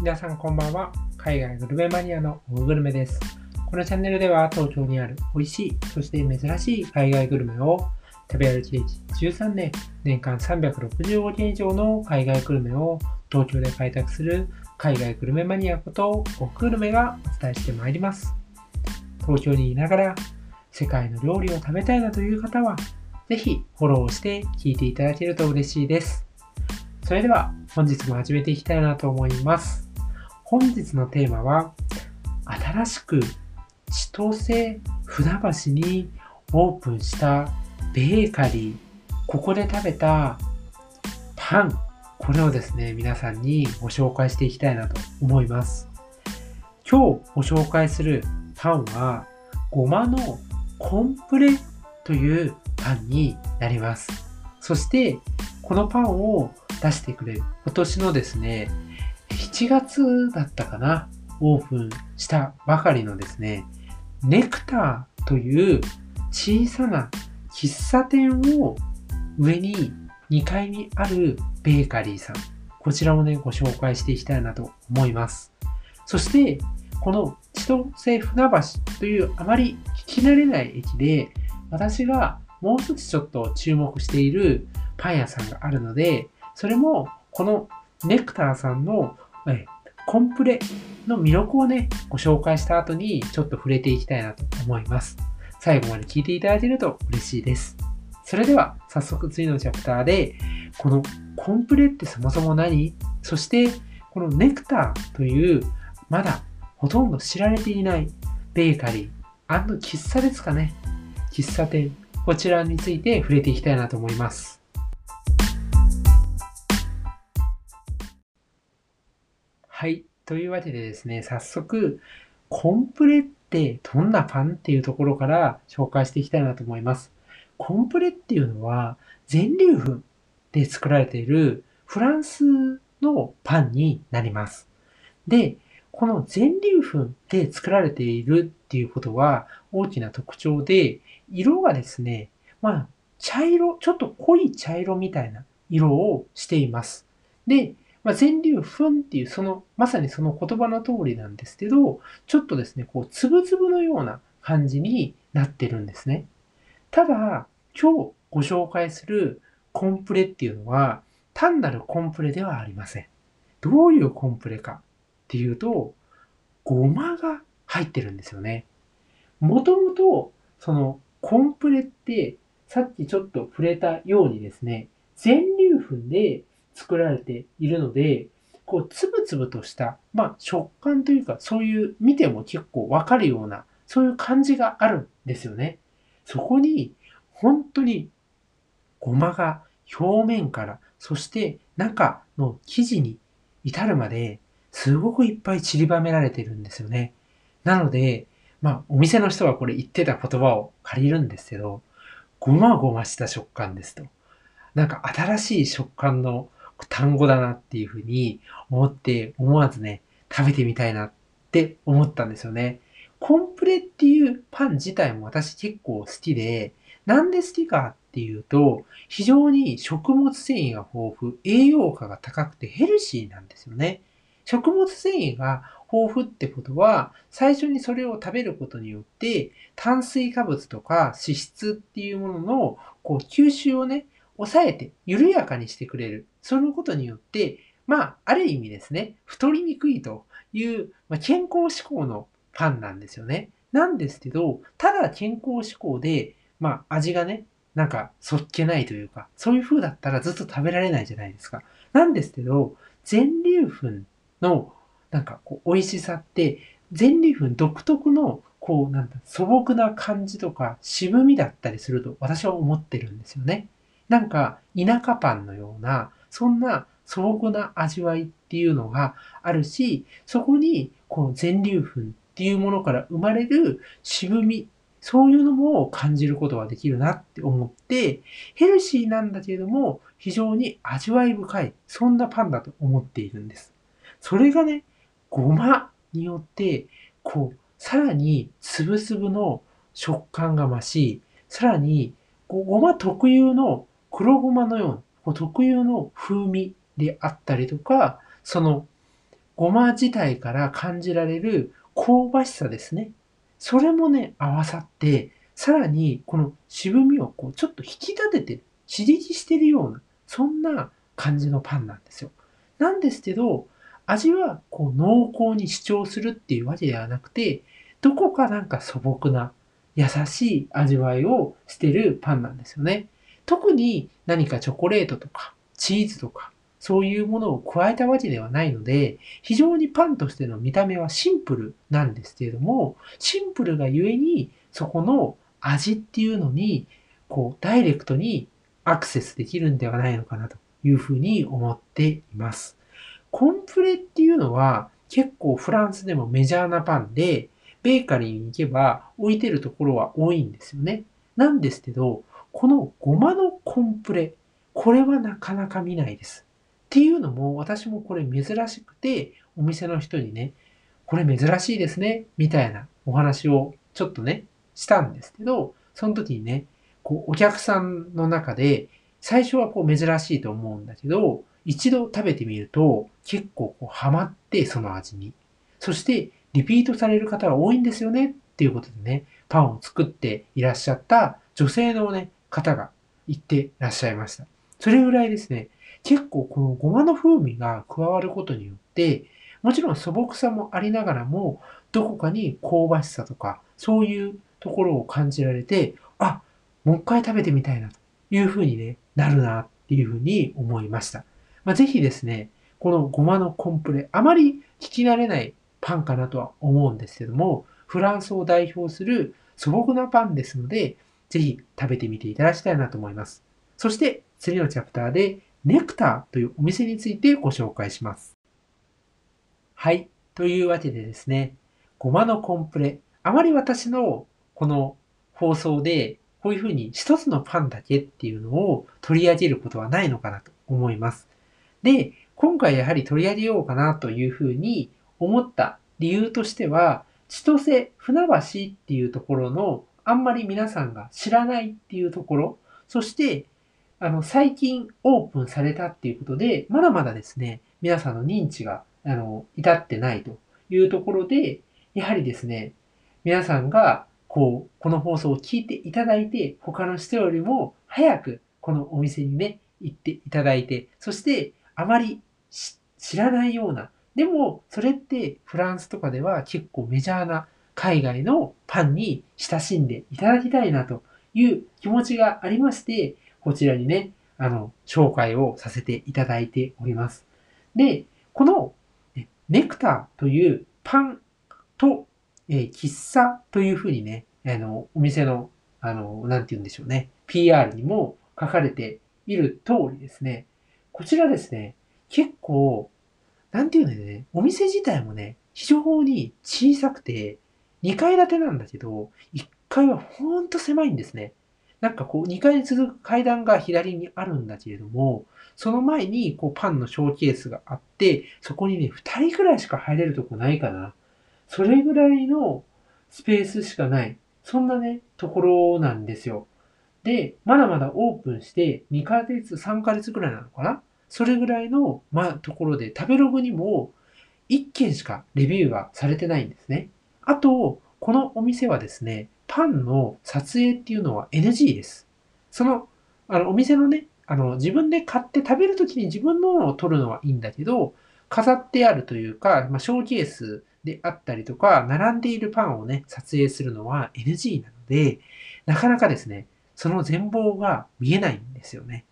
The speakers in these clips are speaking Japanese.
皆さんこんばんは。海外グルメマニアのオグルメです。このチャンネルでは東京にある美味しい、そして珍しい海外グルメを食べ歩き歴13年、年間365件以上の海外グルメを東京で開拓する海外グルメマニアことオグルメがお伝えしてまいります。東京にいながら世界の料理を食べたいなという方は、ぜひフォローして聞いていただけると嬉しいです。それでは本日も始めていきたいなと思います。本日のテーマは、新しく千歳船橋にオープンしたベーカリー、ここで食べたパン、これをですね、皆さんにご紹介していきたいなと思います。今日ご紹介するパンは、ごまのコンプレというパンになります。そして、このパンを出してくれる、今年のですね、7月だったかな、オープンしたばかりのですね、ネクターという小さな喫茶店を上に2階にあるベーカリーさん。こちらもね、ご紹介していきたいなと思います。そして、この千歳船橋というあまり聞き慣れない駅で、私がもう一つちょっと注目しているパン屋さんがあるので、それもこのネクターさんのえコンプレの魅力をね、ご紹介した後にちょっと触れていきたいなと思います。最後まで聞いていただけると嬉しいです。それでは早速次のチャプターで、このコンプレってそもそも何？そしてこのネクターというまだほとんど知られていないベーカリー喫茶ですかね。喫茶店。こちらについて触れていきたいなと思います。はい。というわけでですね、早速、コンプレってどんなパンっていうところから紹介していきたいなと思います。コンプレっていうのは全粒粉で作られているフランスのパンになります。で、この全粒粉で作られているっていうことは大きな特徴で、色がですね、まあ、茶色、ちょっと濃い茶色みたいな色をしています。で、まあ、全粒粉っていう、その、まさにその言葉の通りなんですけど、ちょっとですね、こう、つぶつぶのような感じになってるんですね。ただ、今日ご紹介するコンプレっていうのは、単なるコンプレではありません。どういうコンプレかっていうと、ごまが入ってるんですよね。もともと、その、コンプレって、さっきちょっと触れたようにですね、全粒粉で作られているので、こう、つぶつぶとした、まあ、食感というか、そういう、見ても結構わかるような、そういう感じがあるんですよね。そこに、本当に、ごまが表面から、そして中の生地に至るまで、すごくいっぱい散りばめられてるんですよね。なので、まあ、お店の人はこれ言ってた言葉を借りるんですけど、ごまごました食感ですと。なんか新しい食感の単語だなっていうふうに思って思わずね、食べてみたいなって思ったんですよね。コンプレっていうパン自体も私結構好きで、なんで好きかっていうと、非常に食物繊維が豊富、栄養価が高くてヘルシーなんですよね。食物繊維が豊富ってことは、最初にそれを食べることによって、炭水化物とか脂質っていうもののこう吸収をね、抑えて緩やかにしてくれる。そのことによって、まあ、ある意味ですね、太りにくいという、まあ、健康志向のパンなんですよね。なんですけど、ただ健康志向で、まあ、味がね、なんか、そっけないというか、そういう風だったらずっと食べられないじゃないですか。なんですけど、全粒粉の、なんか、こう、美味しさって、全粒粉独特の、こう、なんだ、素朴な感じとか、渋みだったりすると、私は思ってるんですよね。なんか田舎パンのような、そんな素朴な味わいっていうのがあるし、そこにこの全粒粉っていうものから生まれる渋み、そういうのも感じることができるなって思って、ヘルシーなんだけれども、非常に味わい深い、そんなパンだと思っているんです。それがね、ごまによって、こう、さらにつぶつぶの食感が増し、さらに、ごま特有の黒ごまのような特有の風味であったりとか、そのごま自体から感じられる香ばしさですね。それもね、合わさって、さらにこの渋みをこうちょっと引き立ててる、刺激してるような、そんな感じのパンなんですよ。なんですけど、味はこう濃厚に主張するっていうわけではなくて、どこかなんか素朴な優しい味わいをしてるパンなんですよね。特に何かチョコレートとかチーズとかそういうものを加えたわけではないので、非常にパンとしての見た目はシンプルなんですけれども、シンプルがゆえに、そこの味っていうのに、こう、ダイレクトにアクセスできるんではないのかなというふうに思っています。コンプレっていうのは結構フランスでもメジャーなパンで、ベーカリーに行けば置いてるところは多いんですよね。なんですけど、このごまのコンプレ、これはなかなか見ないです。っていうのも、私もこれ珍しくて、お店の人にね、これ珍しいですね、みたいなお話をちょっとね、したんですけど、その時にね、こう、お客さんの中で、最初はこう珍しいと思うんだけど、一度食べてみると、結構こうハマって、その味に。そして、リピートされる方が多いんですよね、っていうことでね、パンを作っていらっしゃった女性のね、方が言ってらっしゃいました。それぐらいですね、結構このごまの風味が加わることによって、もちろん素朴さもありながらも、どこかに香ばしさとか、そういうところを感じられて、あ、もう一回食べてみたいなというふうにね、なるなっていうふうに思いました。まあ、ぜひですね、このごまのコンプレ、あまり聞き慣れないパンかなとは思うんですけども、フランスを代表する素朴なパンですので、ぜひ食べてみていただきたいなと思います。そして次のチャプターでネクターというお店についてご紹介します。はい。というわけでですね、ごまのコンプレ。あまり私のこの放送で、こういうふうに一つのパンだけっていうのを取り上げることはないのかなと思います。で、今回やはり取り上げようかなというふうに思った理由としては、千歳船橋っていうところのあんまり皆さんが知らないっていうところ、そしてあの、最近オープンされたっていうことで、まだまだですね、皆さんの認知が、あの、至ってないというところで、やはりですね、皆さんが、こう、この放送を聞いていただいて、他の人よりも早くこのお店にね、行っていただいて、そしてあまり知らないような、でもそれってフランスとかでは結構メジャーな海外のパンに親しんでいただきたいなという気持ちがありまして、こちらにね、あの、紹介をさせていただいております。で、この、ネクターというパンと、え、喫茶というふうにね、あの、お店の、あの、なんて言うんでしょうね、PR にも書かれている通りですね、こちらですね、結構、なんていうんだよね、お店自体もね、非常に小さくて、2階建てなんだけど、1階はほんと狭いんですね。なんかこう2階に続く階段が左にあるんだけれども、その前にこうパンのショーケースがあって、そこにね、2人くらいしか入れるとこないかな。それぐらいのスペースしかない。そんなね、ところなんですよ。で、まだまだオープンして2ヶ月、3ヶ月くらいなのかなそれぐらいの、まあ、ところで、食べログにも1件しかレビューがされてないんですね。あと、このお店はですね、パンの撮影っていうのは NG です。その、あの、お店のね、あの、自分で買って食べるときに自分のものを撮るのはいいんだけど、飾ってあるというか、まあ、ショーケースであったりとか、並んでいるパンをね、撮影するのは NG なので、なかなかですね、その全貌が見えないんですよね。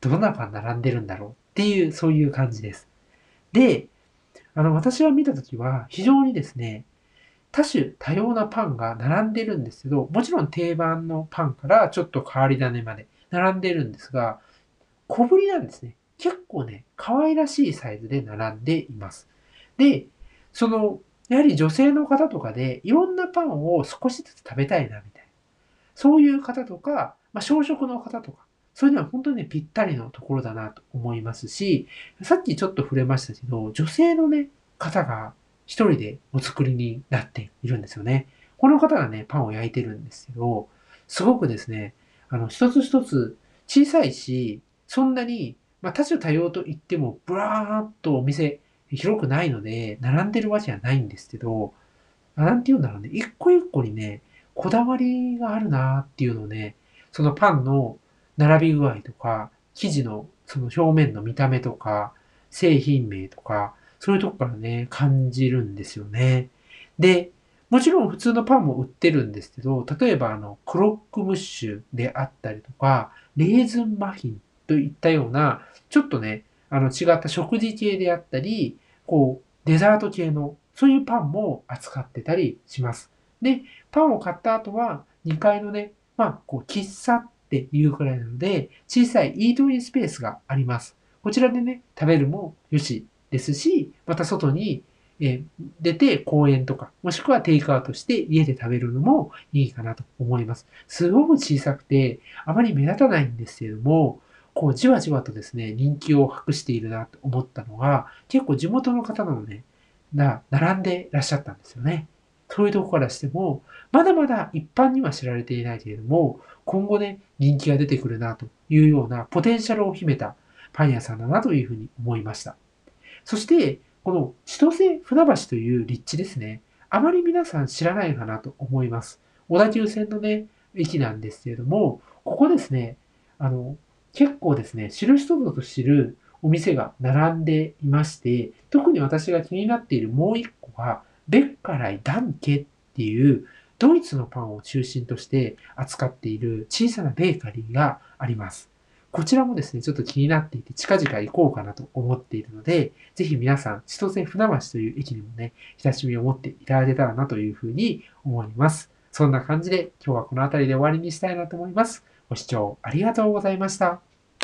どんなパン並んでるんだろうっていう、そういう感じです。で、あの、私が見たときは、非常にですね、多種多様なパンが並んでるんですけど、もちろん定番のパンからちょっと変わり種まで並んでるんですが、小ぶりなんですね。結構ね、可愛らしいサイズで並んでいます。で、その、やはり女性の方とかで、いろんなパンを少しずつ食べたいな、みたいな。そういう方とか、まあ、小食の方とか、それには本当にね、ぴったりのところだなと思いますし、さっきちょっと触れましたけど、女性のね、方が一人でお作りになっているんですよね。この方がね、パンを焼いてるんですけど、すごくですね、あの、一つ一つ小さいし、そんなに、まあ、多種多様と言っても、ブラーっとお店、広くないので、並んでるわけはないんですけど、なんて言うんだろうね、一個一個にね、こだわりがあるなっていうのをね、そのパンの並び具合とか、生地のその表面の見た目とか、製品名とか、そういうとこからね、感じるんですよね。で、もちろん普通のパンも売ってるんですけど、例えばあの、クロックムッシュであったりとか、レーズンマフィンといったような、ちょっとね、あの、違った食事系であったり、こう、デザート系の、そういうパンも扱ってたりします。で、パンを買った後は、2階のね、まあ、こう、喫茶っていうくらいなので、小さいイートインスペースがあります。こちらでね、食べるもよしですし、また外に出て公園とか、もしくはテイクアウトして家で食べるのもいいかなと思います。すごく小さくて、あまり目立たないんですけれども、こうじわじわとですね、人気を博しているなと思ったのが、結構地元の方なのね、が並んでらっしゃったんですよね。そういうとこからしても、まだまだ一般には知られていないけれども、今後ね、人気が出てくるなというようなポテンシャルを秘めたパン屋さんだなというふうに思いました。そして、この千歳船橋という立地ですね。あまり皆さん知らないかなと思います。小田急線のね、駅なんですけれども、ここですね、あの、結構ですね、知る人ぞと知るお店が並んでいまして、特に私が気になっているもう一個は、ベッカライダンケっていうドイツのパンを中心として扱っている小さなベーカリーがあります。こちらもですね、ちょっと気になっていて、近々行こうかなと思っているので、ぜひ皆さん、千歳船橋という駅にもね、親しみを持っていただけたらなというふうに思います。そんな感じで、今日はこの辺りで終わりにしたいなと思います。ご視聴ありがとうございました。